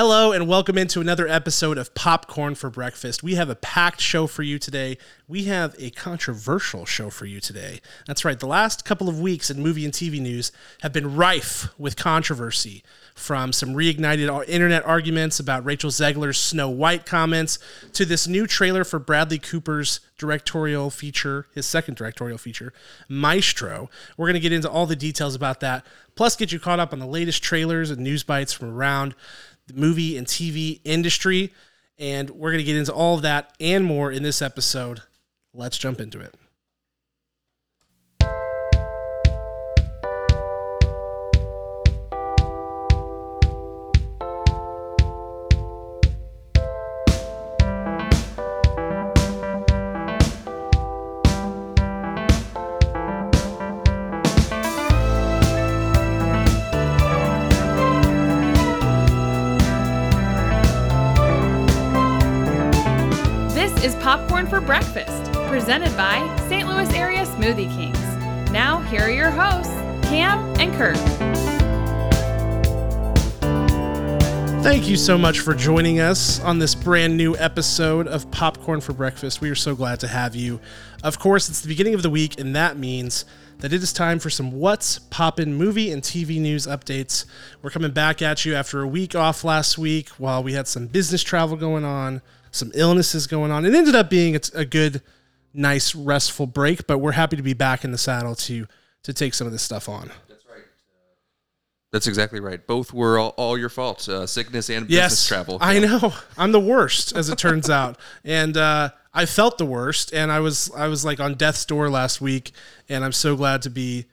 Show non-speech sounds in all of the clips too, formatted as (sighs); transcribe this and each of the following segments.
Hello and welcome into another episode of Popcorn for Breakfast. We have a packed show for you today. We have a controversial show for you today. That's right, the last couple of weeks in movie and TV news have been rife with controversy from some reignited internet arguments about Rachel Zegler's Snow White comments to this new trailer for Bradley Cooper's directorial feature, his second directorial feature, Maestro. We're going to get into all the details about that, plus get you caught up on the latest trailers and news bites from around the movie and TV industry. And we're going to get into all of that and more in this episode. Let's jump into it. Breakfast, presented by St. Louis Area Smoothie Kings. Now, here are your hosts, Cam and Kurt. Thank you so much for joining us on this brand new episode of Popcorn for Breakfast. We are so glad to have you. Of course, it's the beginning of the week, and that means that it is time for some What's Poppin' movie and TV news updates. We're coming back at you after a week off last week while we had some business travel going on, some illnesses going on. It ended up being a a good, nice, restful break, but we're happy to be back in the saddle to to take some of this stuff on. That's right. That's exactly right. Both were all, all your fault. Uh, sickness and business travel. I know. I'm the worst, as it turns (laughs) out, and uh, I felt the worst. And I was I was like on death's door last week, and I'm so glad to be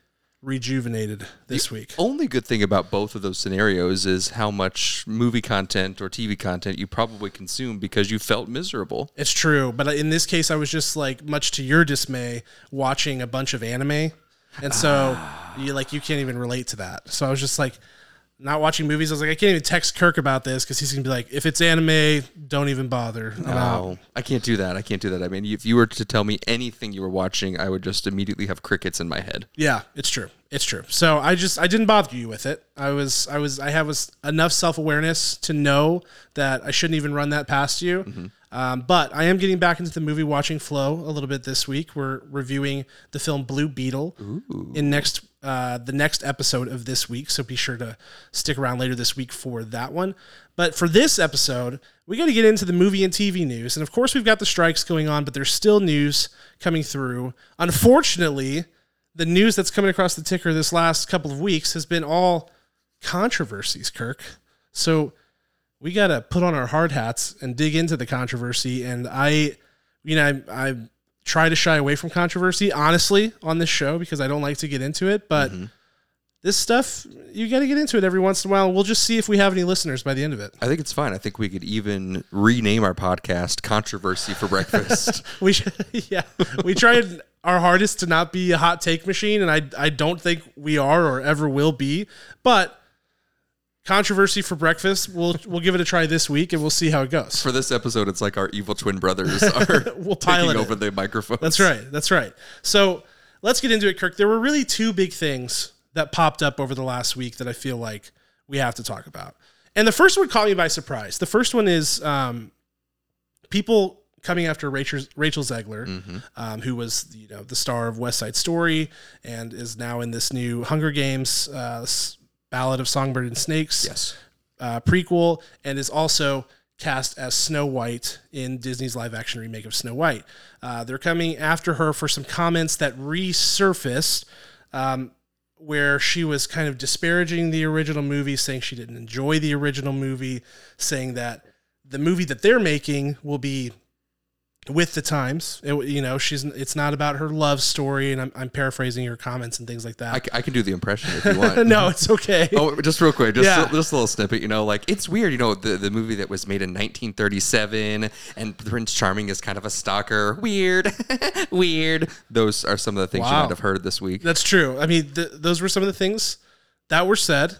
rejuvenated this week. Only good thing about both of those scenarios is how much movie content or TV content you probably consume because you felt miserable. It's true, but in this case, I was just like, much to your dismay, watching a bunch of anime, and so ah. you like you can't even relate to that. So I was just like, not watching movies. I was like, I can't even text Kirk about this because he's gonna be like, if it's anime, don't even bother. I'm out. No, I can't do that. I can't do that. I mean, if you were to tell me anything you were watching, I would just immediately have crickets in my head. Yeah, it's true. It's true. So I just I didn't bother you with it. I was I was I have was enough self awareness to know that I shouldn't even run that past you. Um, but I am getting back into the movie watching flow a little bit this week. We're reviewing the film Blue Beetle in next uh, the next episode of this week. So be sure to stick around later this week for that one. But for this episode, we got to get into the movie and TV news. And of course, we've got the strikes going on, but there's still news coming through. Unfortunately, the news that's coming across the ticker this last couple of weeks has been all controversies, Kirk. So we got to put on our hard hats and dig into the controversy. And I, you know, I, I try to shy away from controversy, honestly, on this show because I don't like to get into it. But mm-hmm. this stuff, you got to get into it every once in a while. We'll just see if we have any listeners by the end of it. I think it's fine. I think we could even rename our podcast "Controversy for Breakfast." (laughs) We, should- (laughs) yeah, we tried our hardest to not be a hot take machine, and I, I don't think we are or ever will be. But controversy for breakfast, we'll, we'll give it a try this week, and we'll see how it goes. For this episode, it's like our evil twin brothers (laughs) are We'll taking it. over the microphone. That's right. That's right. So let's get into it, Kirk. There were really two big things that popped up over the last week that I feel like we have to talk about. And the first one caught me by surprise. The first one is um, people coming after Rachel, Rachel Zegler, um, who was you know the star of West Side Story and is now in this new Hunger Games uh, Ballad of Songbird and Snakes Yes. uh, prequel and is also cast as Snow White in Disney's live action remake of Snow White. Uh, they're coming after her for some comments that resurfaced um, where she was kind of disparaging the original movie, saying she didn't enjoy the original movie, saying that the movie that they're making will be with the times. It, you know, she's it's not about her love story, and I'm, I'm paraphrasing her comments and things like I, that. c- I can do the impression if you want. (laughs) no, it's okay. (laughs) Oh, just real quick, just, Yeah. a, just a little snippet. You know, like it's weird. You know, the, the movie that was made in 1937, and Prince Charming is kind of a stalker. Weird, (laughs) weird. Those are some of the things you might have heard this week. That's true. I mean, th- those were some of the things that were said.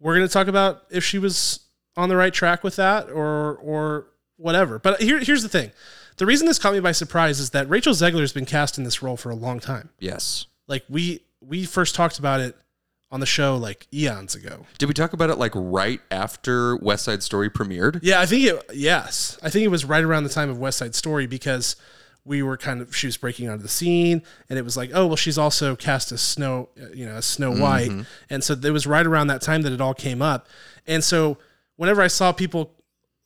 We're going to talk about if she was on the right track with that or or whatever. But here, here's the thing: the reason this caught me by surprise is that Rachel Zegler has been cast in this role for a long time. Yes. Like we we first talked about it on the show like eons ago. Did we talk about it like right after West Side Story premiered? Yeah, I think it. Yes, I think it was right around the time of West Side Story because we were kind of she was breaking onto the scene, and it was like, oh well, she's also cast as Snow, uh, you know, as Snow White, mm-hmm. and so it was right around that time that it all came up, and so whenever I saw people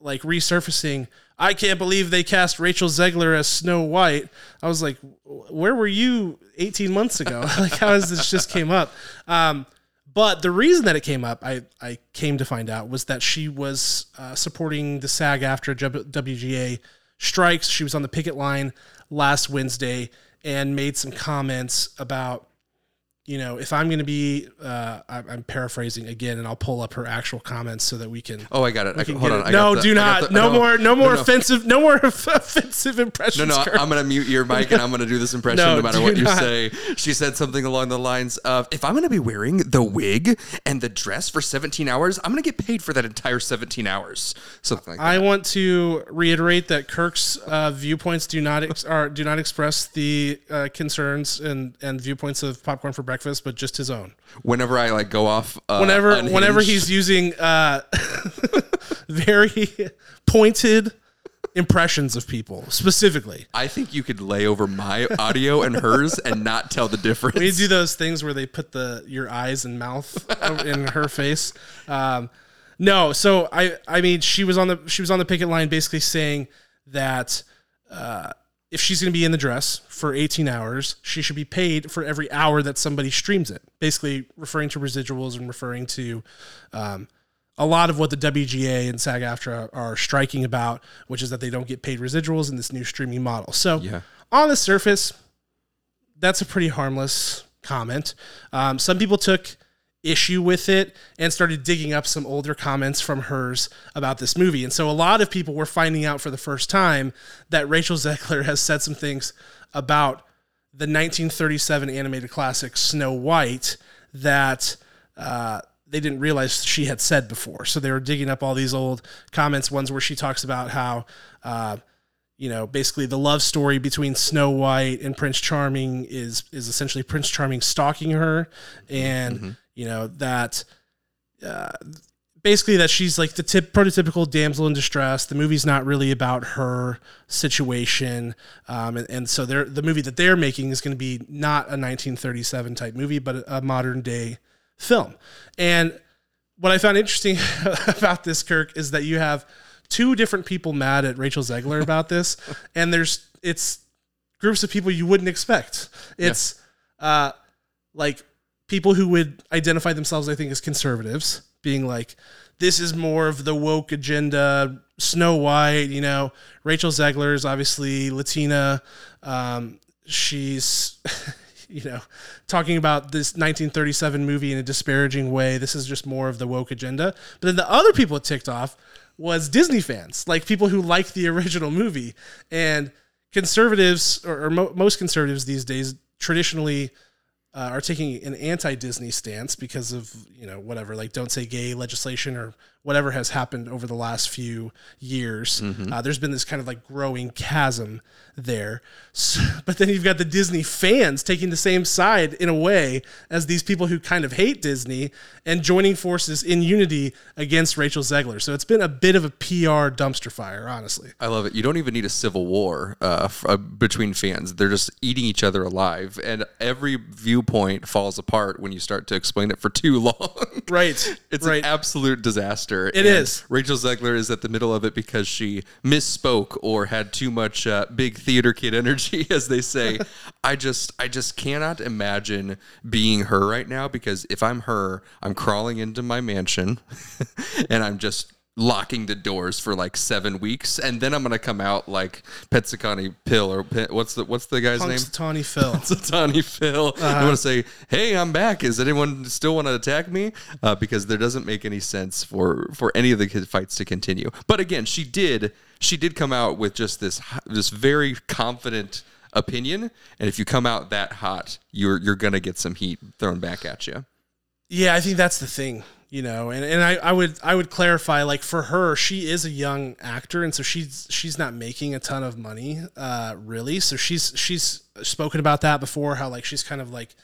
like resurfacing. I can't believe they cast Rachel Zegler as Snow White. I was like, where were you 18 months ago? (laughs) like, how has this just came up? Um, but the reason that it came up, I, I came to find out, was that she was uh, supporting the SAG-AFTRA WGA strikes. She was on the picket line last Wednesday and made some comments about, you know, if I'm going to be, uh, I'm paraphrasing again, and I'll pull up her actual comments so that we can. Oh, I got it. I, can hold on. it. I no, the- do not. the- no, more. No more no. offensive. No more (laughs) offensive impressions. No, no. I'm gonna mute your mic and (laughs) I'm gonna do this impression No, no, matter what you say. She said something along the lines of, "If I'm gonna be wearing the wig and the dress for 17 hours, I'm gonna get paid for that entire 17 hours." Something like that. I want to reiterate that Kirk's uh, viewpoints do not ex- are, do not express the uh, concerns and, and viewpoints of popcorn for breakfast, but just his own. whenever I like go off, uh, Whenever unhinged- whenever he's using uh, (laughs) very pointed impressions of people specifically. I think you could lay over my audio and hers and not tell the difference. We do those things where they put the your eyes and mouth (laughs) in her face. Um, no, so I I mean she was on the she was on the picket line basically saying that uh, if she's going to be in the dress for 18 hours, she should be paid for every hour that somebody streams it. Basically referring to residuals and referring to um, a lot of what the WGA and SAG-AFTRA are striking about, which is that they don't get paid residuals in this new streaming model. So Yeah. on the surface, that's a pretty harmless comment. Um, some people took issue with it and started digging up some older comments from hers about this movie. And so a lot of people were finding out for the first time that Rachel Zegler has said some things about the 1937 animated classic Snow White that uh, they didn't realize she had said before. So they were digging up all these old comments, ones where she talks about how. Uh, you know, basically the love story between Snow White and Prince Charming is is essentially Prince Charming stalking her, and you know that uh, basically that she's like the tip prototypical damsel in distress. The movie's not really about her situation, um, and, and so they're the movie that they're making is going to be not a 1937 type movie, but a, a modern day film. And what I found interesting (laughs) about this, Kirk, is that you have two different people mad at Rachel Zegler about this, (laughs) and there's it's groups of people you wouldn't expect. It's uh, like people who would identify themselves, I think, as conservatives, being like, this is more of the woke agenda. Snow White, you know, Rachel Zegler is obviously Latina. Um, she's, (laughs) you know, talking about this 1937 movie in a disparaging way. This is just more of the woke agenda. But then the other people it ticked off was Disney fans, like people who like the (laughs) original movie. And conservatives, or, or mo- most conservatives these days, traditionally uh, are taking an anti-Disney stance because of you know whatever, like don't say gay legislation or whatever has happened over the last few years. Uh, there's been this kind of like growing chasm there. So, (laughs) but then you've got the Disney fans taking the same side in a way as these people who kind of hate Disney and joining forces in unity against Rachel Zegler. So it's been a bit of a PR dumpster fire, honestly. I love it. You don't even need a civil war uh, f- uh, between fans. They're just eating each other alive, and every viewpoint falls apart when you start to explain it for too (laughs) long. Right. It's right. an absolute disaster. It is. Rachel Zegler is at the middle of it because she misspoke or had too much uh, big theater kid energy, (laughs) as they say. (laughs) I just, I just cannot imagine being her right now because if I'm her, I'm crawling into my mansion (laughs) and I'm just locking the doors for like seven weeks, and then I'm gonna come out like Petsacani Pill or Pe- what's the what's the guy's name? Punxsutawney Phil. (laughs) Tawny Phil. I Uh-huh. want to say, hey, I'm back. Is anyone still want to attack me? Uh, because there doesn't make any sense for for any of the fights to continue. But again, she did she did come out with just this this very confident opinion, and if you come out that hot, you're you're gonna get some heat thrown back at you. Yeah, I think that's the thing, you know, and, and I, I would I would clarify like for her, she is a young actor, and so she's she's not making a ton of money, uh, really. So she's she's spoken about that before, how like she's kind of like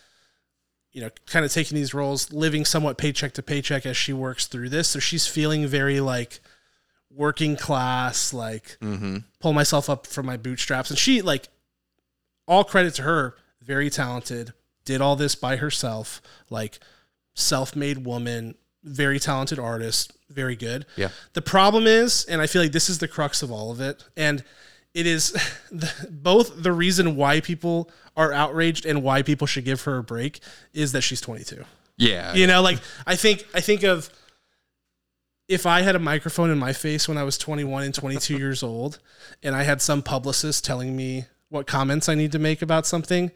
you know, kind of taking these roles, living somewhat paycheck to paycheck as she works through this. So she's feeling very like working class, like pull myself up from my bootstraps. And she like all credit to her, very talented, did all this by herself, like self-made woman, very talented artist, very good. Yeah. The problem is, and I feel like this is the crux of all of it, and it is (laughs) the, both the reason why people are outraged and why people should give her a break is that she's 22. Yeah. You know, like I think I think of if I had a microphone in my face when I was 21 and 22 (laughs) years old, and I had some publicist telling me what comments I need to make about something,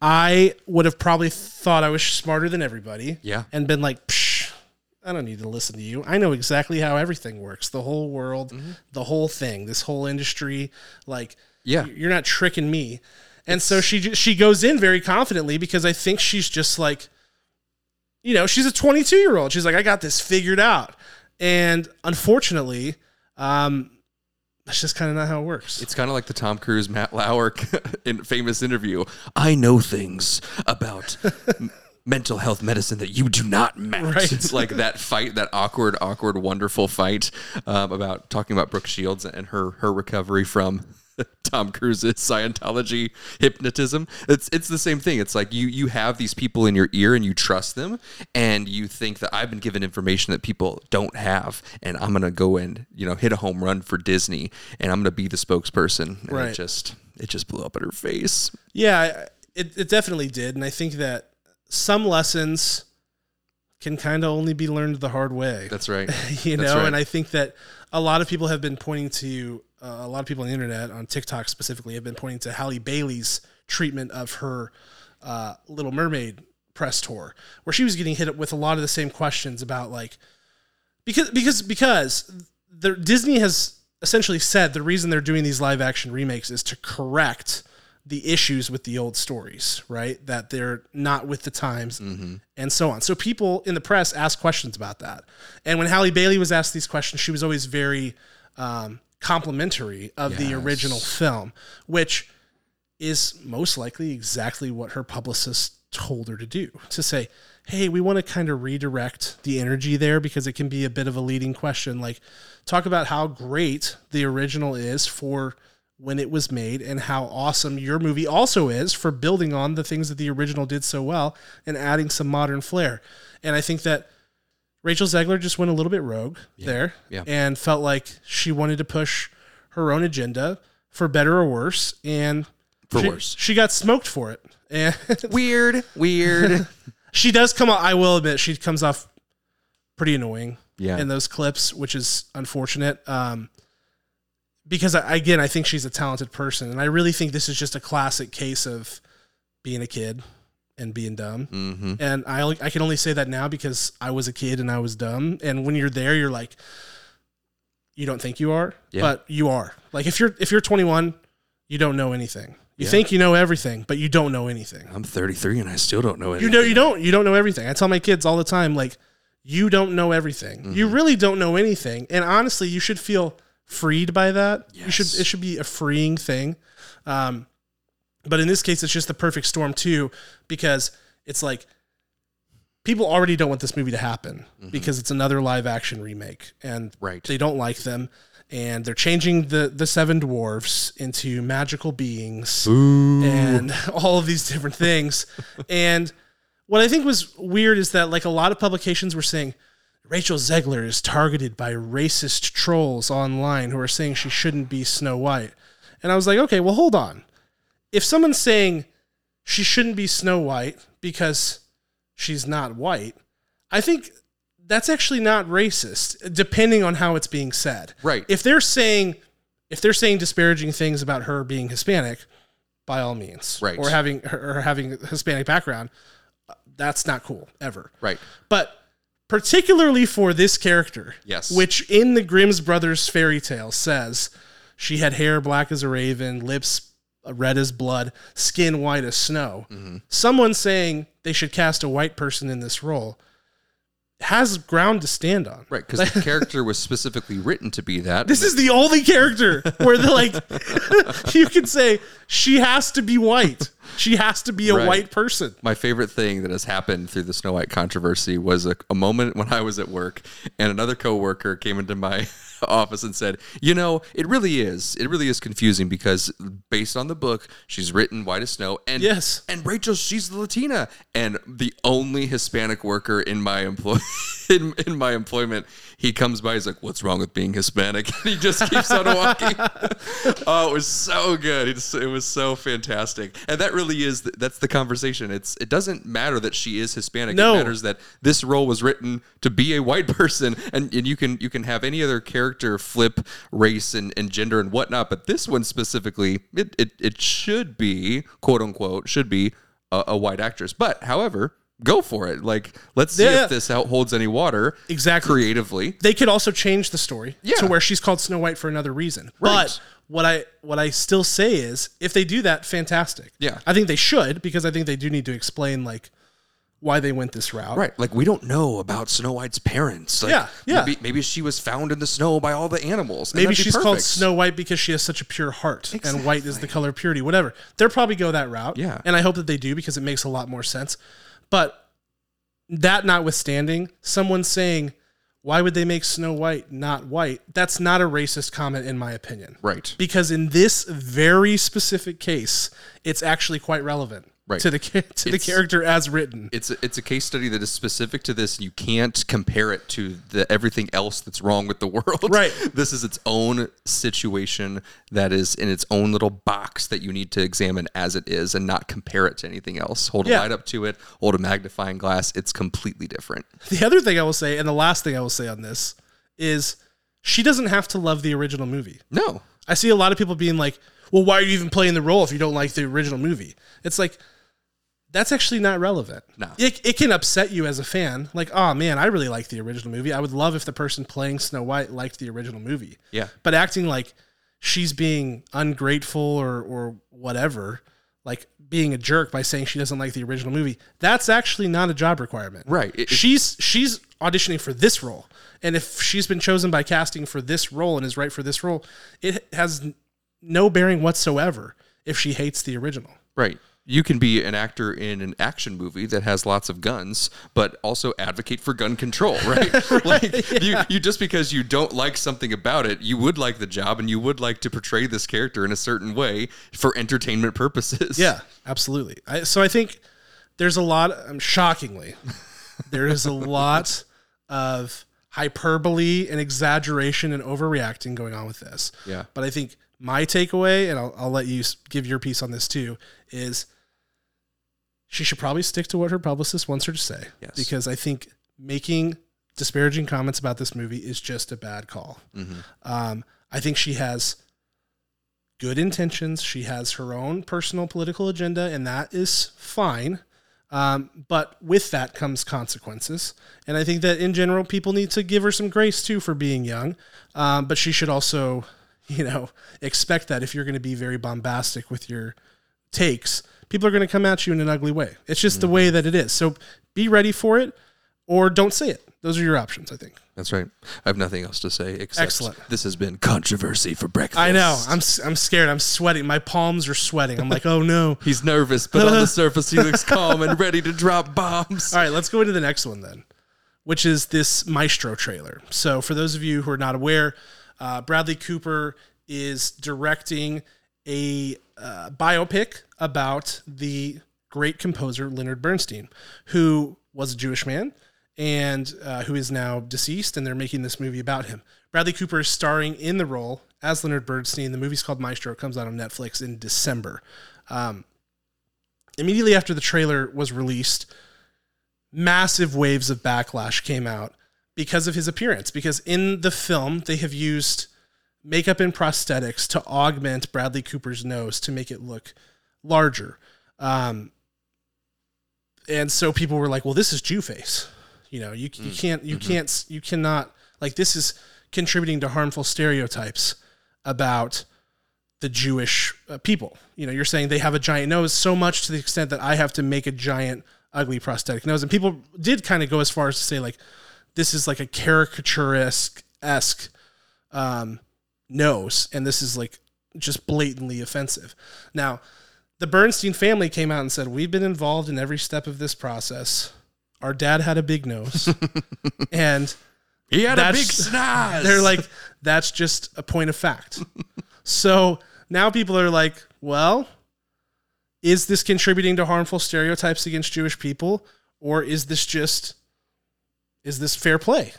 I would have probably thought I was smarter than everybody. Yeah. And been like, Psh, I don't need to listen to you. I know exactly how everything works. The whole world, the whole thing, this whole industry. Like, Yeah. you're not tricking me. And so she she goes in very confidently because I think she's just like, you know, she's a 22 year old. She's like, I got this figured out. And unfortunately, um, that's just kind of not how it works. It's kind of like the Tom Cruise Matt Lauer (laughs) in famous interview. I know things about (laughs) mental health medicine that you do not, Matt. Right. It's like (laughs) that fight, that awkward, awkward, wonderful fight um, about talking about Brooke Shields and her her recovery from (laughs) Tom Cruise's Scientology hypnotism. It's it's the same thing. It's like you you have these people in your ear and you trust them, and you think that I've been given information that people don't have, and I'm gonna go and you know hit a home run for Disney, and I'm gonna be the spokesperson. And Right. It just it just blew up in her face. Yeah, it, it definitely did. And I think that some lessons can kind of only be learned the hard way. That's right. (laughs) you That's know, right. and I think that a lot of people have been pointing to uh, a lot of people on the internet, on TikTok specifically, have been pointing to Halle Bailey's treatment of her uh, Little Mermaid press tour, where she was getting hit with a lot of the same questions about like because because because the Disney has essentially said the reason they're doing these live action remakes is to correct the issues with the old stories, right? That they're not with the times and so on. So people in the press ask questions about that. And when Halle Bailey was asked these questions, she was always very um, complimentary of the original film, which is most likely exactly what her publicist told her to do to say, hey, we want to kind of redirect the energy there because it can be a bit of a leading question. Like, talk about how great the original is for when it was made and how awesome your movie also is for building on the things that the original did so well and adding some modern flair. And I think that Rachel Zegler just went a little bit rogue there yeah. and felt like she wanted to push her own agenda for better or worse. And For she, worse. she got smoked for it. And (laughs) Weird, weird. (laughs) she does come off, I will admit, she comes off pretty annoying Yeah. in those clips, which is unfortunate. Um, because I, again, I think she's a talented person, and I really think this is just a classic case of being a kid and being dumb. hmm And I only- I can only say that now because I was a kid and I was dumb. And when you're there, you're like, you don't think you are, Yeah. but you are. Like if you're if you're 21, you don't know anything. You Yeah. think you know everything, but you don't know anything. I'm 33 and I still don't know anything. You know you don't you don't know everything. I tell my kids all the time like you don't know everything. You Mm-hmm. really don't know anything. And honestly, you should feel freed by that. You should it should be a freeing thing. Um but in this case it's just the perfect storm too because it's like people already don't want this movie to happen because it's another live action remake and Mm-hmm. Right. they don't like them and they're changing the the seven dwarfs into magical beings and (laughs) all of these different things (laughs) and what i think was weird is that like a lot of publications were saying rachel zegler is targeted by racist trolls online who are saying she shouldn't be snow white and i was like okay well hold on if someone's saying she shouldn't be snow white because she's not white i think that's actually not racist depending on how it's being said Right. if they're saying if they're saying disparaging things about her being hispanic by all means Right. or having her or having a hispanic background that's not cool ever Right. but particularly for this character Yes. which in the grimm's brothers fairy tale says she had hair black as a raven lips red as blood skin white as snow Mm-hmm. someone saying they should cast a white person in this role has ground to stand on Right. Because the (laughs) character was specifically written to be that. this is the only character where they're like, (laughs) you can say she has to be white. She has to be a Right. white person. My favorite thing that has happened through the Snow White controversy was a, a moment when I was at work and another coworker came into my (laughs) office and said, "You know, it really is. It really is confusing because based on the book, she's written white as snow, and Yes. and Rachel, she's the Latina, and the only Hispanic worker in my employ (laughs) in, in my employment. He comes by, he's like, "What's wrong with being Hispanic?" (laughs) And he just keeps on walking. (laughs) oh, it was so good. It's, it was so fantastic, and that really is the, that's the conversation. It's it doesn't matter that she is Hispanic. No. It matters that this role was written to be a white person, and, and you can you can have any other character flip race and, and gender and whatnot, but this one specifically, it it, it should be quote unquote should be a, a white actress. But however. Go for it. Like, let's see Yeah. if this out holds any water. Exactly. Creatively. They could also change the story Yeah. to where she's called Snow White for another reason. Right. But what I what I still say is if they do that, fantastic. Yeah. I think they should because I think they do need to explain like why they went this route. Right. Like we don't know about Snow White's parents. Like, Yeah, yeah. Maybe, maybe she was found in the snow by all the animals. and Maybe that'd be she's called perfect. Snow White because she has such a pure heart, and white is the color of purity. Whatever, they'll probably go that route. Yeah. and I hope that they do because it makes a lot more sense. But that notwithstanding, someone saying, "Why would they make Snow White not white?" That's not a racist comment, in my opinion. Right. Because in this very specific case, it's actually quite relevant Right. to the to the character as written. It's a, it's a case study that is specific to this. You can't compare it to the everything else that's wrong with the world. Right. (laughs) This is its own situation that is in its own little box that you need to examine as it is and not compare it to anything else. Hold Yeah. a light up to it, hold a magnifying glass. It's completely different. The other thing I will say, and the last thing I will say on this, is she doesn't have to love the original movie. No. I see a lot of people being like, well, why are you even playing the role if you don't like the original movie? It's like, that's actually not relevant. No. It, it can upset you as a fan. Like, oh man, I really like the original movie. I would love if the person playing Snow White liked the original movie. Yeah. But acting like she's being ungrateful or, or whatever, like being a jerk by saying she doesn't like the original movie, that's actually not a job requirement. Right. It- she's she's auditioning for this role. And if she's been chosen by casting for this role and is right for this role, it has no bearing whatsoever if she hates the original. Right. You can be an actor in an action movie that has lots of guns, but also advocate for gun control, (laughs) (laughs) right? like you, you just because you don't like something about it, you would like the job and you would like to portray this character in a certain way for entertainment purposes. Yeah, absolutely. I, so I think there's a lot. Um, shockingly, (laughs) there is a lot of hyperbole and exaggeration and overreacting going on with this. Yeah. But I think my takeaway, and I'll, I'll let you give your piece on this too, is she should probably stick to what her publicist wants her to say. Yes. Because I think making disparaging comments about this movie is just a bad call. Um, I think she has good intentions. She has her own personal political agenda, and that is fine. Um, but with that comes consequences. And I think that in general, people need to give her some grace too for being young. Um, but she should also, (laughs) you know, expect that if you're going to be very bombastic with your takes, people are going to come at you in an ugly way. It's just the way that it is. So be ready for it or don't say it. Those are your options, I think. That's right. I have nothing else to say except Excellent. this has been controversy for breakfast. I know. I'm, I'm scared. I'm sweating. My palms are sweating. I'm like, oh no. (laughs) He's nervous, but on the (laughs) surface he looks calm and ready to drop bombs. All right, let's go into the next one then, which is this Maestro trailer. So, for those of you who are not aware, uh, Bradley Cooper is directing a uh, biopic about the great composer Leonard Bernstein, who was a Jewish man and uh, who is now deceased, and they're making this movie about him. Bradley Cooper is starring in the role as Leonard Bernstein. The movie's called Maestro. It comes out on Netflix in December. Um, immediately after the trailer was released, massive waves of backlash came out because of his appearance. Because in the film, they have used makeup and prosthetics to augment Bradley Cooper's nose to make it look larger. Um, and so people were like, "Well, this is Jew face. You know, you, you can't, you can't, you cannot like this is contributing to harmful stereotypes about." the Jewish uh, people. You know, you're saying they have a giant nose so much to the extent that I have to make a giant ugly prosthetic nose. And people did kind of go as far as to say like this is like a caricaturist esque um, nose, and this is like just blatantly offensive. Now, the Bernstein family came out and said, We've been involved in every step of this process. Our dad had a big nose. (laughs) and He had a big snoz. they're like, That's just a point of fact. so now people are like, Well, is this contributing to harmful stereotypes against Jewish people? Or is this just, is this fair play?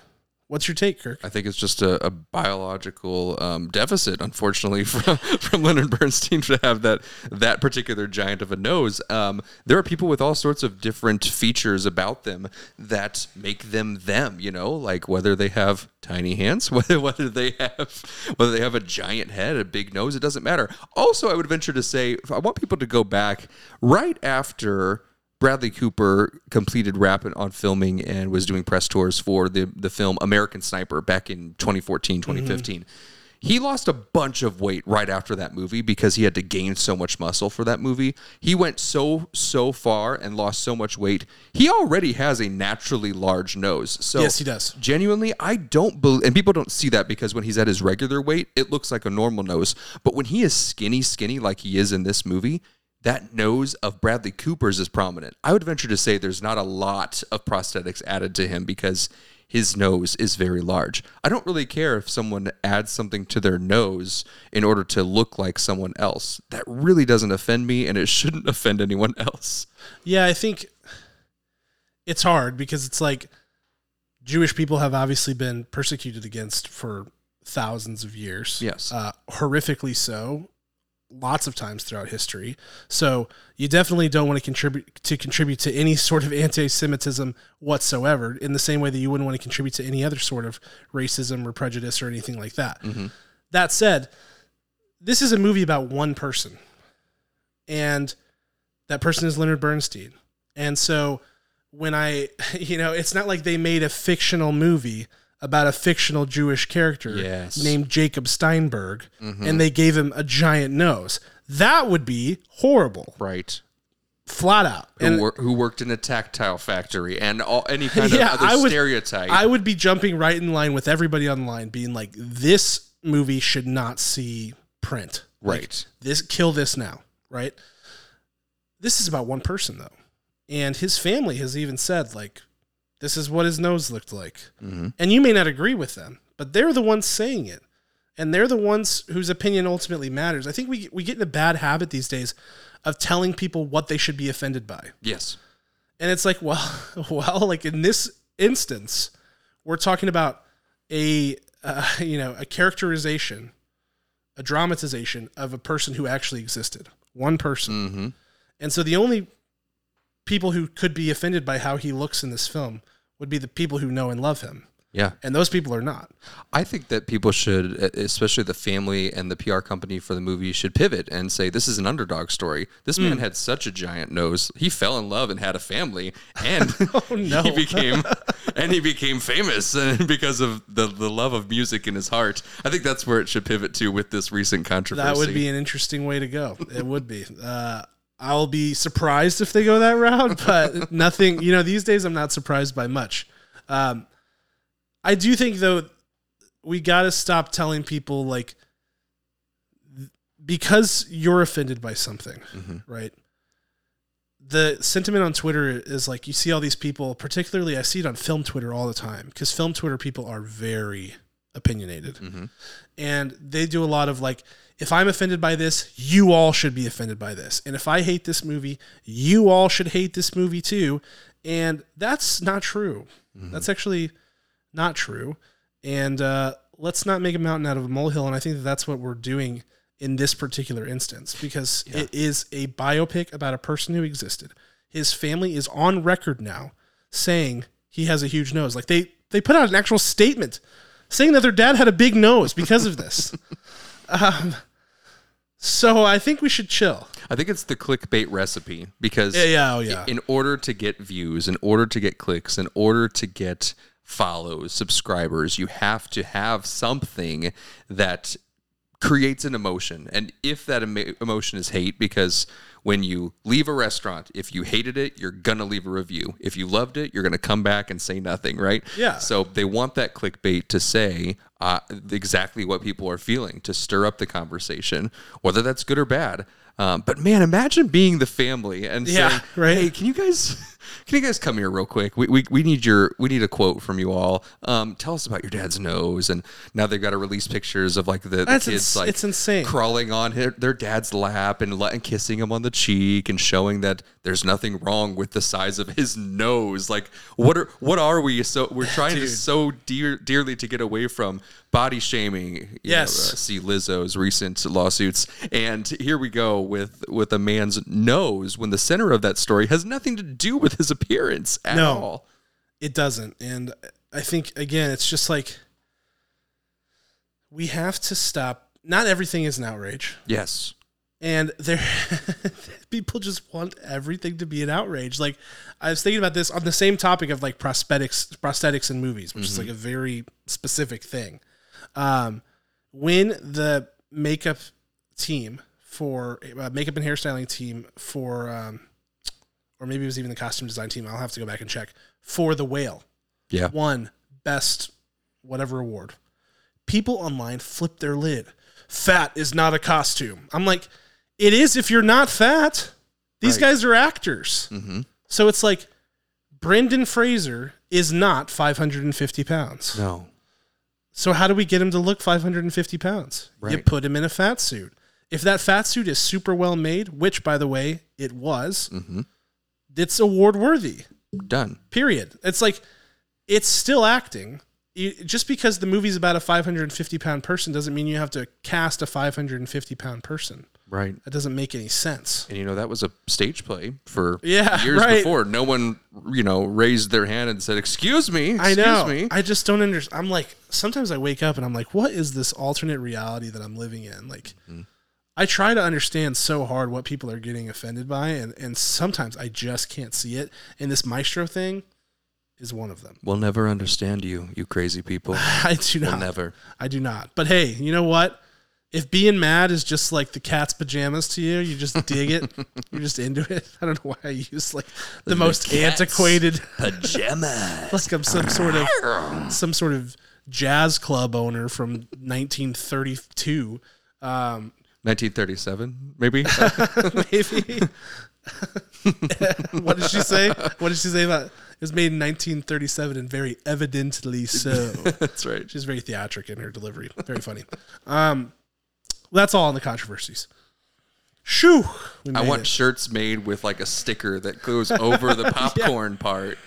What's your take, Kirk? I think it's just a, a biological um, deficit, unfortunately, (laughs) from from Leonard Bernstein to have that that particular giant of a nose. Um, there are people with all sorts of different features about them that make them them. You know, like whether they have tiny hands, (laughs) whether whether they have whether they have a giant head, a big nose. It doesn't matter. Also, I would venture to say, I want people to go back right after. Bradley Cooper completed wrap on filming and was doing press tours for the, the film American Sniper back in 2014, mm-hmm. 2015. He lost a bunch of weight right after that movie because he had to gain so much muscle for that movie. He went so, so far and lost so much weight. He already has a naturally large nose. So Yes, he does. Genuinely, I don't believe, and people don't see that because when he's at his regular weight, it looks like a normal nose. But when he is skinny, skinny like he is in this movie, that nose of Bradley Cooper's is prominent. I would venture to say there's not a lot of prosthetics added to him because his nose is very large. I don't really care if someone adds something to their nose in order to look like someone else. That really doesn't offend me and it shouldn't (laughs) offend anyone else. Yeah, I think it's hard because it's like Jewish people have obviously been persecuted against for thousands of years. Yes. Uh, horrifically so, lots of times throughout history. So you definitely don't want to contribute to contribute to any sort of (laughs) anti-Semitism whatsoever. In the same way that you wouldn't want to contribute to any other sort of racism or prejudice or anything like that. Mm-hmm. That said, this is a movie about one person, and that person is Leonard Bernstein. And so when I, (laughs) you know, it's not like they made a fictional movie about a fictional Jewish character Yes. named Jacob Steinberg mm-hmm. and they gave him a giant nose. That would be horrible, Right. flat out. Who, And wor- who worked in a tactile factory and all, any (laughs) kind Yeah, of other I would- stereotype. I would be jumping right in line with everybody online being like, this movie should not see print. Like, right. this kill this now, right? This is about one person though. And his family has even said like this is what his nose looked like. And you may not agree with them, but they're the ones saying it. And they're the ones whose opinion ultimately matters. I think we we get in a bad habit these days of telling people what they should be offended by. yes. And it's like, (laughs) well, well, like in this instance, we're talking about a uh, (laughs) you know a characterization, a dramatization of a person who actually existed, one person. Mm-hmm. And so the only people who could be offended by how he looks in this film would be the people who know and love him, Yeah. and those people are not. I think that people should, especially the family and the PR company for the movie, should pivot and say this is an underdog story. This man had such a giant nose. He fell in love and had a family, and (laughs) no. he became and he became famous and (laughs) because of the the love of music in his heart. I think that's where it should pivot to with this recent controversy. That would be an interesting way to go. It would be. Uh, I'll be surprised if they go that route, (laughs) but nothing. You know, these days I'm not surprised by much. Um, I do think though we got to stop telling people like because you're offended by something, right? The sentiment on Twitter is like you see all these people, particularly I see it on film Twitter all the time because film Twitter people are very opinionated. And they do a lot of like if i'm offended by this you all should be offended by this. And if i hate this movie you all should hate this movie too. And that's not true. That's actually not true. And uh, let's not make a mountain out of a molehill. And i think that that's what we're doing in this particular instance because it is a biopic about a person who existed. His family is on record now saying he has a huge nose. Like they they put out an actual statement saying that their dad had a big nose because of this. (laughs) um, so I think we should chill. I think it's the clickbait recipe because Yeah, yeah, oh yeah. in order to get views, in order to get clicks, in order to get follows, subscribers, you have to have something that creates an emotion. And if that emo- emotion is hate, because when you leave a restaurant, if you hated it, you're going to leave a review. If you loved it, you're going to come back and say nothing, right? Yeah. So they want that clickbait to say uh, exactly what people are feeling, to stir up the conversation, whether that's good or bad. Um, but man, imagine being the family and Yeah, saying, right. "Hey, can you guys?" Can you guys come here real quick? We, we, we need your we need a quote from you all. Um, tell us about your dad's nose. And now they've got to release pictures of like the, the kids ins- like it's insane. crawling on her, their dad's lap and, let, and kissing him on the cheek and showing that there's nothing wrong with the size of his nose. Like what are what are we? So we're trying to so dear dearly to get away from body shaming. you Yes. know, uh, see Lizzo's recent lawsuits, and here we go with with a man's nose when the center of that story has nothing to do with his appearance at No. all. It doesn't. And I think again, it's just like we have to stop. Not everything is an outrage. Yes. And there (laughs) people just want everything to be an outrage. Like I was thinking about this on the same topic of like prosthetics prosthetics in movies, which is like a very specific thing. Um when the makeup team for uh, makeup and hairstyling team for um or maybe it was even the costume design team, I'll have to go back and check for the whale Yeah. won best whatever award. People online flip their lid. Fat is not a costume. I'm like, it is if you're not fat. These Right. guys are actors. Mm-hmm. So it's like Brendan Fraser is not 550 pounds. No. So how do we get him to look 550 pounds? You put him in a fat suit. If that fat suit is super well made, which by the way it was, Mm-hmm. It's award worthy. Done. Period. It's like it's still acting. You, just because the movie's about a 550 pound person doesn't mean you have to cast a 550 pound person. Right. That doesn't make any sense. And you know that was a stage play for Yeah, years right. before. No one, you know, raised their hand and said, "Excuse me, I know. me." I just don't understand. I'm like, sometimes I wake up and I'm like, what is this alternate reality that I'm living in? Like, Mm-hmm. I try to understand so hard what people are getting offended by, and, and sometimes I just can't see it. And this maestro thing is one of them. we'll never understand you, you crazy people. (sighs) I do We'll not. never. I do not. But hey, you know what? If being mad is just like the cat's pajamas to you, you just dig it. (laughs) You're just into it. I don't know why I use like the, most cat's antiquated, Pajama. (laughs) like I'm some sort of (laughs) some sort of jazz club owner from 1932. Um, 1937, maybe. (laughs) maybe. (laughs) what did she say? What did she say about it was made in 1937 and very evidently so. (laughs) That's right. She's very theatric in her delivery. Very funny. Um, that's all in the controversies. Shoo! I want it. shirts made with like a sticker that goes over the popcorn part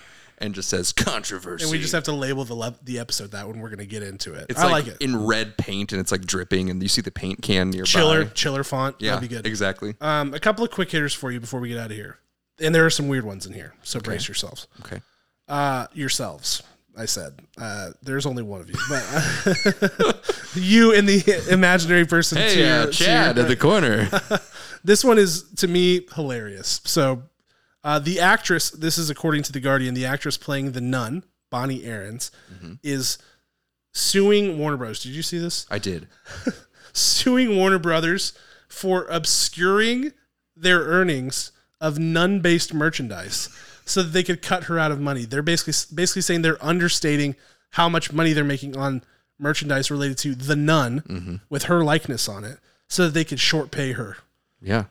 and just says controversy. and we just have to label the le- the episode that when we're gonna get into it. It's I like, like, it. in red paint and it's like dripping, and you see the paint can nearby. Chiller, chiller font. Yeah, That'd be good. exactly. Um, a couple of quick hitters for you before we get out of here, and there are some weird ones in here, so brace yourselves. Okay. Uh, yourselves. I said uh, there's only one of you, but (laughs) you and the imaginary person. to Hey, your- uh, to Chad your- at the corner. (laughs) This one is to me hilarious. So, uh, the actress, this is according to the Guardian, the actress playing the nun, Bonnie Aarons, is suing Warner Bros. Did you see this? I did. (laughs) Suing Warner Brothers for obscuring their earnings of nun-based merchandise, so that they could cut her out of money. They're basically basically saying they're understating how much money they're making on merchandise related to the nun with her likeness on it, so that they could short pay her. Yeah,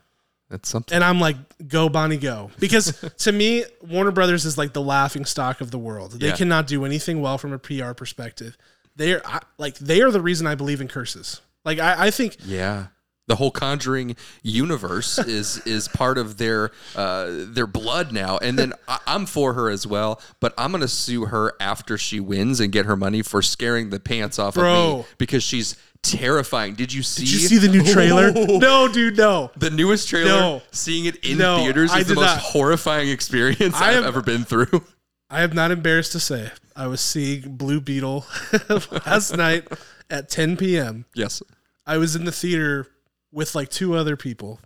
that's something. And I'm like, go Bonnie, go. Because (laughs) to me, Warner Brothers is like the laughing stock of the world. They Yeah. cannot do anything well from a PR perspective. They are I- like they are the reason I believe in curses. Like I, I think Yeah. The whole Conjuring universe (laughs) is is part of their uh, their blood now, and then I, I'm for her as well. But I'm gonna sue her after she wins and get her money for scaring the pants off of me because she's terrifying. Did you see? did you see the new trailer? (laughs) No, dude, no. The newest trailer, No. seeing it in No, theaters is the most not. horrifying experience I I've ever been through. (laughs) I am not embarrassed to say I was seeing Blue Beetle (laughs) last night at 10 p.m. Yes. I was in the theater with like two other people,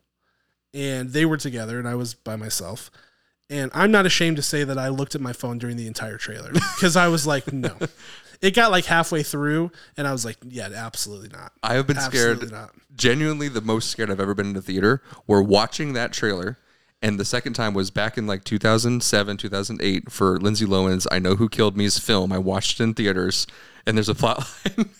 and they were together, and I was by myself. And I'm not ashamed to say that I looked at my phone during the entire trailer because I was like, no. It got like halfway through, and I was like, yeah, absolutely not. I have been Absolutely scared. not. Genuinely, the most scared I've ever been in a theater. Were watching that trailer, and the second time was back in like 2007, 2008 for Lindsay Lohan's "I Know Who Killed Me's" film. I watched it in theaters, and there's a plot (laughs) line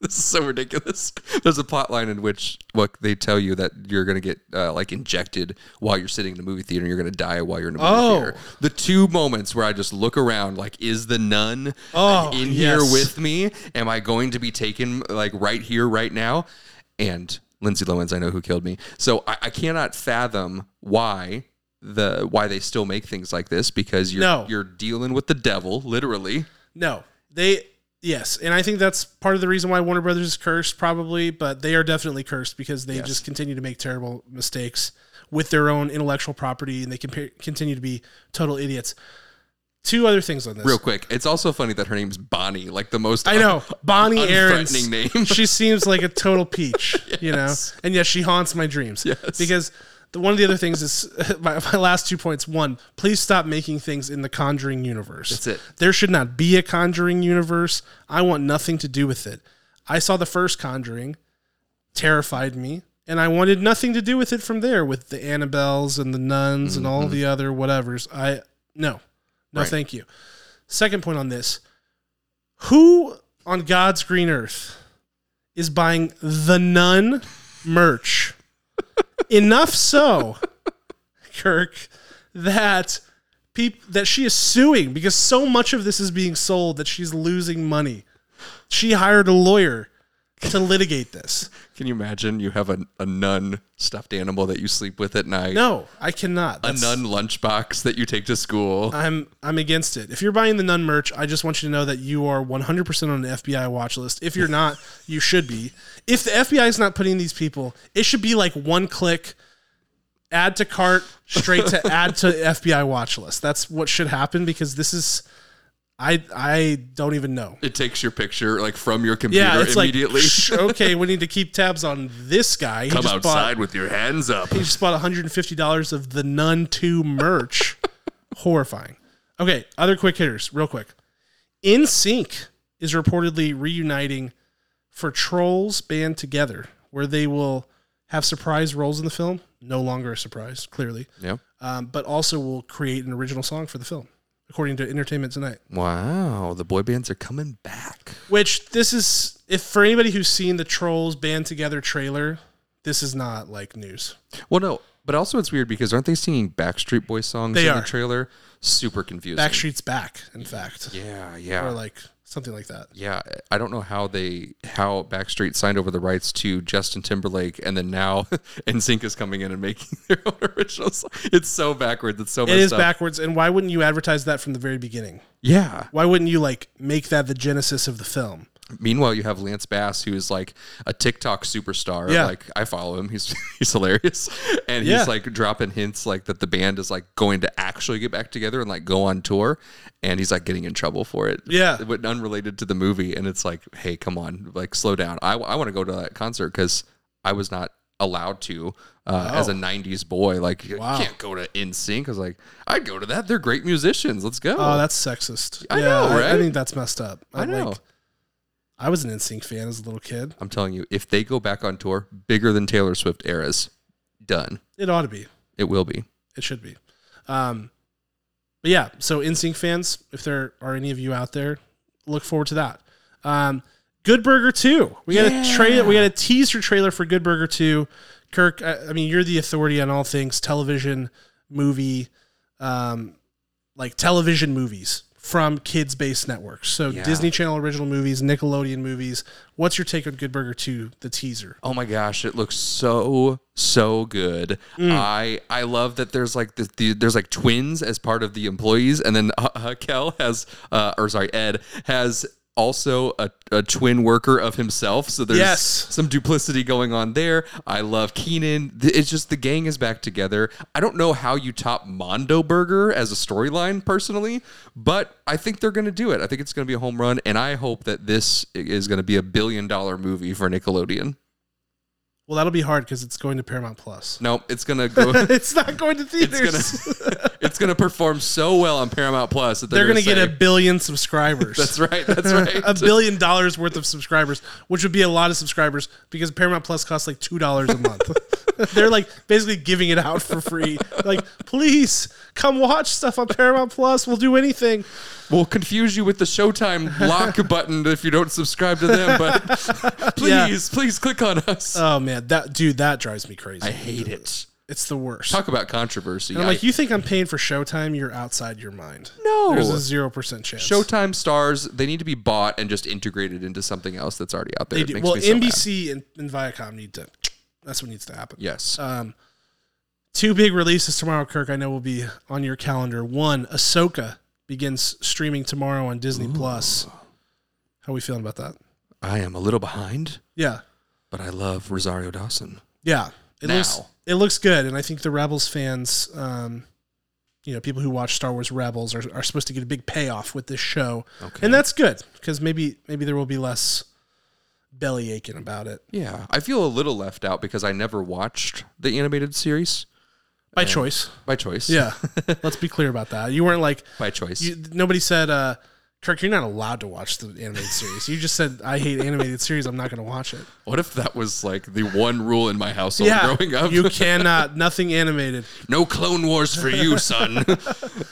(laughs) This is so ridiculous. There's a plot line in which look they tell you that you're going to get uh, like injected while you're sitting in the movie theater and you're going to die while you're in the movie Oh. theater. The two moments where I just look around like is the nun Oh, in here yes. with me? Am I going to be taken like right here right now? And Lindsay Lohan's I know who killed me. So I, I cannot fathom why the why they still make things like this because you're No. you're dealing with the devil literally. No, they yes, and I think that's part of the reason why Warner Brothers is cursed, probably. But they are definitely cursed because they Yes. just continue to make terrible mistakes with their own intellectual property, and they continue to be total idiots. Two other things on this. Real quick, it's also funny that her name's Bonnie, like the most I know Bonnie Aarons' name. she seems like a total peach, (laughs) you know, and yes, she haunts my dreams. Yes. because the, one of the other things is (laughs) my, my last two points. One, please stop making things in the Conjuring universe. That's it. There should not be a Conjuring universe. I want nothing to do with it. I saw the first Conjuring, terrified me, and I wanted nothing to do with it from there. With the Annabelles and the nuns and all the other whatevers, I no, no, Mm-hmm. Right. thank you. Second point on this: Who on God's green earth is buying the nun merch? (laughs) Enough so, (laughs) Kirk, that peop- that she is suing because so much of this is being sold that she's losing money. She hired a lawyer to litigate this. Can you imagine you have a, a nun stuffed animal that you sleep with at night? No, I cannot. A nun lunchbox that you take to school. I'm I'm against it. If you're buying the nun merch, I just want you to know that you are 100% on the FBI watch list. If you're not, you should be. If the FBI is not putting these people, it should be like one click, add to cart, straight to (laughs) add to FBI watch list. That's what should happen because this is, I I don't even know. it takes your picture like from your computer Yeah, it's immediately. like "Shh, okay, we need to keep tabs on this guy. He Come outside bought with your hands up. he just bought 150 dollars of the Nun 2 merch. (laughs) Horrifying. Okay, other quick hitters, real quick. NSYNC is reportedly reuniting for Trolls Band Together, where they will have surprise roles in the film. No longer a surprise, clearly, Yeah. um, but also will create an original song for the film, according to Entertainment Tonight. Wow, the boy bands are coming back. Which this is, if for anybody who's seen the Trolls Band Together trailer, this is not like news. Well, no, but also it's weird because aren't they singing Backstreet Boy songs They in are. the trailer? Super confusing. Backstreet's back, in fact, Yeah, yeah. or like something like that. yeah, I don't know how they how Backstreet signed over the rights to Justin Timberlake, and then now (laughs) NSYNC is coming in and making (laughs) their own original song. It's so backwards. It's so It messed up. backwards, and why wouldn't you advertise that from the very beginning? Yeah. Why wouldn't you like make that the genesis of the film? Meanwhile, you have Lance Bass, who's like a TikTok superstar. Yeah. Like I follow him. He's (laughs) he's hilarious, and he's Yeah. like dropping hints like that the band is like going to actually get back together and like go on tour, and he's like getting in trouble for it. Yeah. but unrelated to the movie. And it's like, hey, come on, like slow down. I I want to go to that concert because I was not allowed to uh, as a '90s boy. Like you can't go to NSYNC. I was like, I'd go to that. They're great musicians. Let's go. Oh, that's sexist. I know, I, right? think that's messed up. I know. Like, I was an NSYNC fan as a little kid. I'm telling you, if they go back on tour, bigger than Taylor Swift eras, done. It ought to be. It will be. It should be. Um, but yeah, so NSYNC fans, if there are any of you out there, look forward to that. Um, Good Burger 2. We got a trailer. We got a teaser trailer for Good Burger 2. Kirk, I, I mean, you're the authority on all things television, movie, um, like television movies from kids based networks. So Yeah. Disney Channel original movies, Nickelodeon movies. What's your take on Good Burger 2, the teaser? Oh my gosh, it looks so so good. Mm. I I love that there's like the, the there's like twins as part of the employees, and then uh, uh, Kel has uh, or sorry Ed has also a, a twin worker of himself. So there's Yes. some duplicity going on there. I love Kenan. It's just the gang is back together. I don't know how you top Mondo Burger as a storyline personally, but I think they're going to do it. I think it's going to be a home run, and I hope that this is going to be a billion dollar movie for Nickelodeon. Well, that'll be hard because it's going to Paramount Plus. Nope, it's gonna (laughs) go. it's not going to it's theaters. gonna (laughs) it's gonna perform so well on Paramount Plus that They're they're, going to get a billion subscribers. (laughs) That's right. That's right. a billion dollars worth of subscribers, which would be a lot of subscribers because Paramount Plus costs like two dollars a month. They're like basically giving it out for free. Like, please come watch stuff on Paramount Plus. We'll do anything. We'll confuse you with the Showtime lock (laughs) button if you don't subscribe to them, but (laughs) please, please click on us. Oh man, that dude, that drives me crazy. I hate it. It's the worst. Talk about controversy. I'm I- like, you think I'm paying for Showtime? You're outside your mind. no. There's a zero percent chance. Showtime Starz, they need to be bought and just integrated into something else that's already out there. They It do. makes Well, so. NBC and, and Viacom need to. That's what needs to happen. Yes. Um, two big releases tomorrow, Kirk. I know will be on your calendar. One, Ahsoka begins streaming tomorrow on Disney Plus. How are we feeling about that? I am a little behind, Yeah, but I love Rosario Dawson. yeah. It Now. looks it looks good, and I think the Rebels fans, um, you know, people who watch Star Wars Rebels are, are supposed to get a big payoff with this show, Okay. and that's good because maybe maybe there will be less belly aching about it Yeah. I feel a little left out because I never watched the animated series by choice. by choice. Yeah, (laughs) let's be clear about that. You weren't like By choice. you, nobody said, uh, Kirk, you're not allowed to watch the animated series. You just said, I hate animated series. I'm not going to watch it. what if that was like the one rule in my household growing up? you cannot, nothing animated. no Clone Wars for you, son.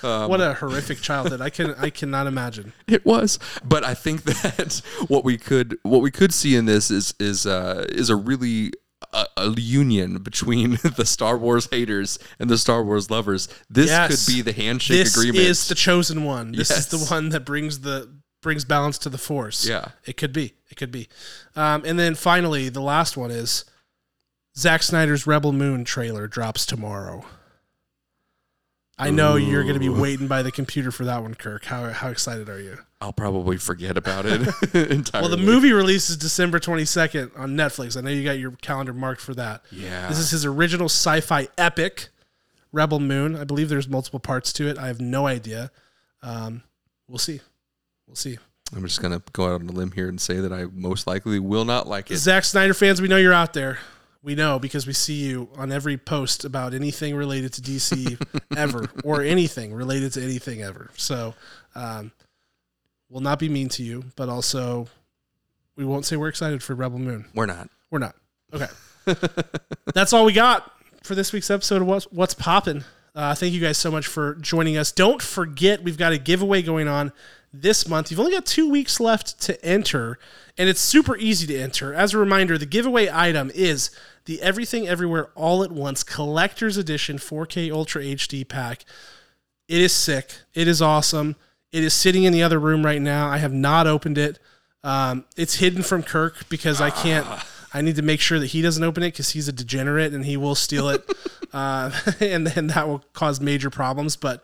Um, (laughs) what a horrific childhood. I can, I cannot imagine. It was, but I think (laughs) that what we could what we could see in this is is uh, is a really a, a union between (laughs) the Star Wars haters and the Star Wars lovers. This Yes. could be the handshake This agreement. This is the chosen one. This is the one that brings the brings balance to the force. Yeah. it could be. It could be. Um, and then finally, the last one is Zack Snyder's Rebel Moon trailer drops tomorrow. I know you're going to be waiting by the computer for that one, Kirk. How how excited are you? I'll probably forget about it (laughs) (laughs) entirely. Well, the movie releases December 22nd on Netflix. I know you got your calendar marked for that. Yeah. This is his original sci-fi epic, Rebel Moon. I believe there's multiple parts to it. I have no idea. Um, we'll see. We'll see. I'm just gonna go out on a limb here and say that I most likely will not like it. Zack Snyder fans, we know you're out there. We know because we see you on every post about anything related to DC (laughs) ever or anything related to anything ever. So, um, we'll not be mean to you, but also we won't say we're excited for Rebel Moon. We're not. We're not. Okay. (laughs) That's all we got for this week's episode of What's, What's Poppin'. Uh, thank you guys so much for joining us. Don't forget, we've got a giveaway going on this month. You've only got two weeks left to enter, and it's super easy to enter. As a reminder, the giveaway item is the Everything Everywhere All at Once Collector's Edition 4K Ultra HD pack. It is sick. It is awesome. It is sitting in the other room right now. I have not opened it. Um, it's hidden from Kirk because I can't. (laughs) I need to make sure that he doesn't open it because he's a degenerate and he will steal it, (laughs) uh, (laughs) and then that will cause major problems. But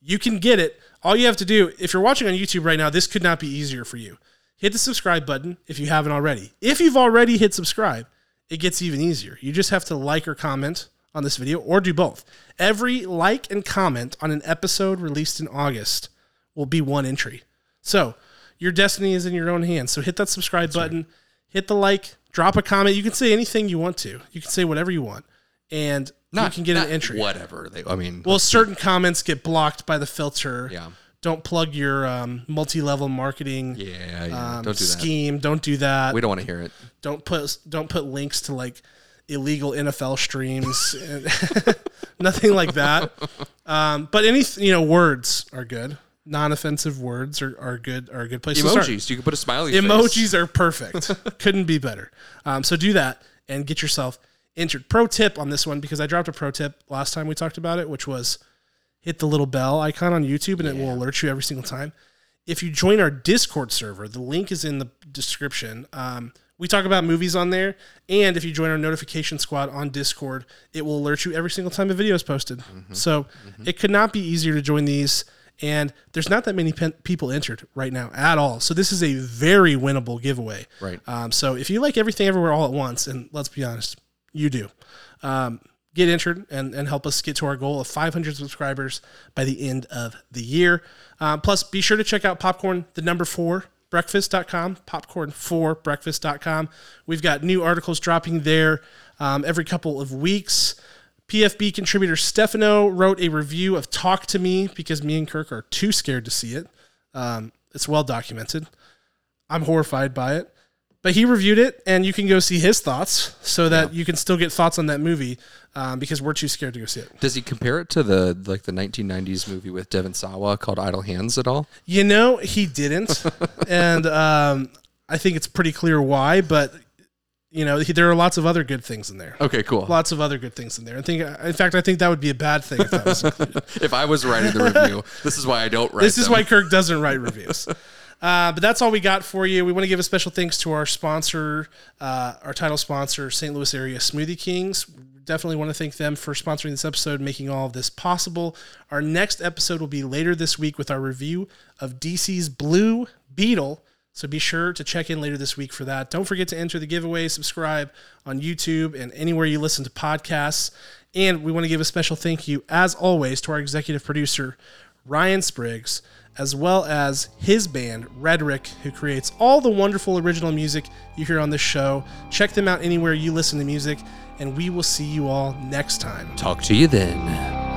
you can get it. All you have to do, if you're watching on YouTube right now, this could not be easier for you. Hit the subscribe button if you haven't already. If you've already hit subscribe, it gets even easier. You just have to like or comment on this video or do both. Every like and comment on an episode released in August will be one entry. So your destiny is in your own hands. So hit that subscribe button, hit the like, drop a comment. You can say anything you want to. You can say whatever you want. And Not, you can get an entry. Whatever. They, I mean, Well, certain comments get blocked by the filter. yeah, Don't plug your um, multi-level marketing yeah, yeah. um, don't do that. scheme. Don't do that. We don't want to hear it. Don't put don't put links to like illegal NFL streams. (laughs) (laughs) Nothing like that. Um, but any you know words are good. Non-offensive words are, are good. Are a good place to start. Emojis. You can put a smiley. face. Emojis are perfect. (laughs) Couldn't be better. Um, so do that and get yourself entered. Pro tip on this one because I dropped a pro tip last time we talked about it, which was hit the little bell icon on YouTube and it will alert you every single time. If you join our Discord server, the link is in the description. Um, we talk about movies on there, and if you join our notification squad on Discord, it will alert you every single time a video is posted. Mm-hmm. So it could not be easier to join these. And there's not that many pen- people entered right now at all. So this is a very winnable giveaway. Right. Um, so if you like everything everywhere all at once, and let's be honest, you do, um, get entered and, and help us get to our goal of 500 subscribers by the end of the year. Um, plus, be sure to check out Popcorn, the number four, breakfast.com, popcorn for breakfast.com. We've got new articles dropping there um, every couple of weeks. PFB contributor Stefano wrote a review of Talk to Me because me and Kirk are too scared to see it. Um, it's well documented. I'm horrified by it. but he reviewed it, and you can go see his thoughts so that you can still get thoughts on that movie um, because we're too scared to go see it. Does he compare it to the like the 1990s movie with Devon Sawa called Idle Hands at all? You know, he didn't, (laughs) and um, I think it's pretty clear why. But you know, he, there are lots of other good things in there. Okay, cool. Lots of other good things in there. I think, in fact, I think that would be a bad thing if that was included. (laughs) if I was writing the review, (laughs) this is why I don't write. this is them. why Kirk doesn't write reviews. (laughs) Uh, but that's all we got for you. We want to give a special thanks to our sponsor, uh, our title sponsor, St. Louis Area Smoothie Kings. Definitely want to thank them for sponsoring this episode, making all of this possible. Our next episode will be later this week with our review of DC's Blue Beetle. So be sure to check in later this week for that. Don't forget to enter the giveaway, subscribe on YouTube and anywhere you listen to podcasts. And we want to give a special thank you, as always, to our executive producer, Ryan Spriggs, as well as his band, Rhetoric, who creates all the wonderful original music you hear on this show. Check them out anywhere you listen to music, and we will see you all next time. Talk to you then.